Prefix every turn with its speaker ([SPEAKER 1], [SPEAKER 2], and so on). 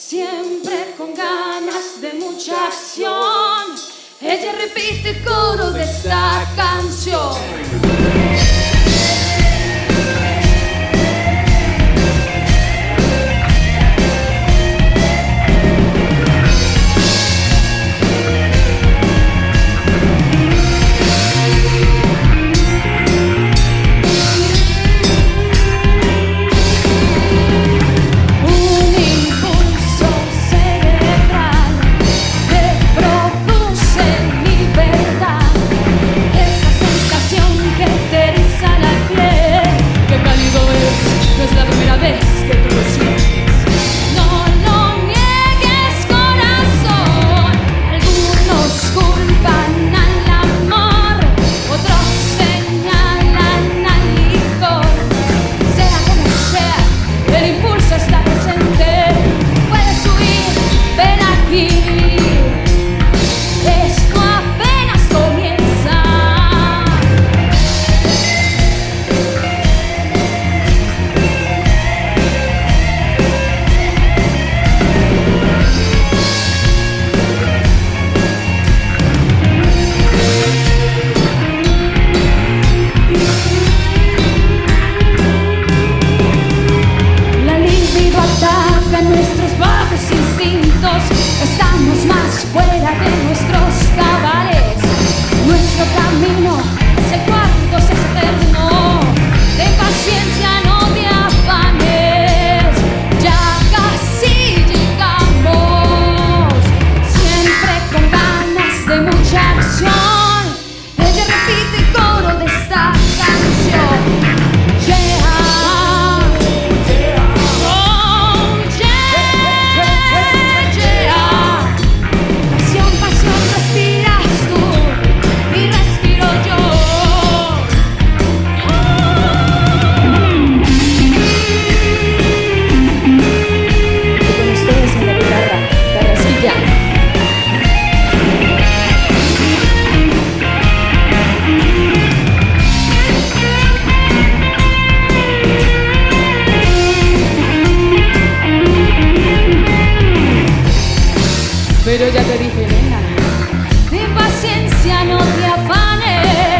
[SPEAKER 1] siempre con ganas de mucha acción. Ella repite coros de saca. fuera de nuestro de paciencia no te afanes.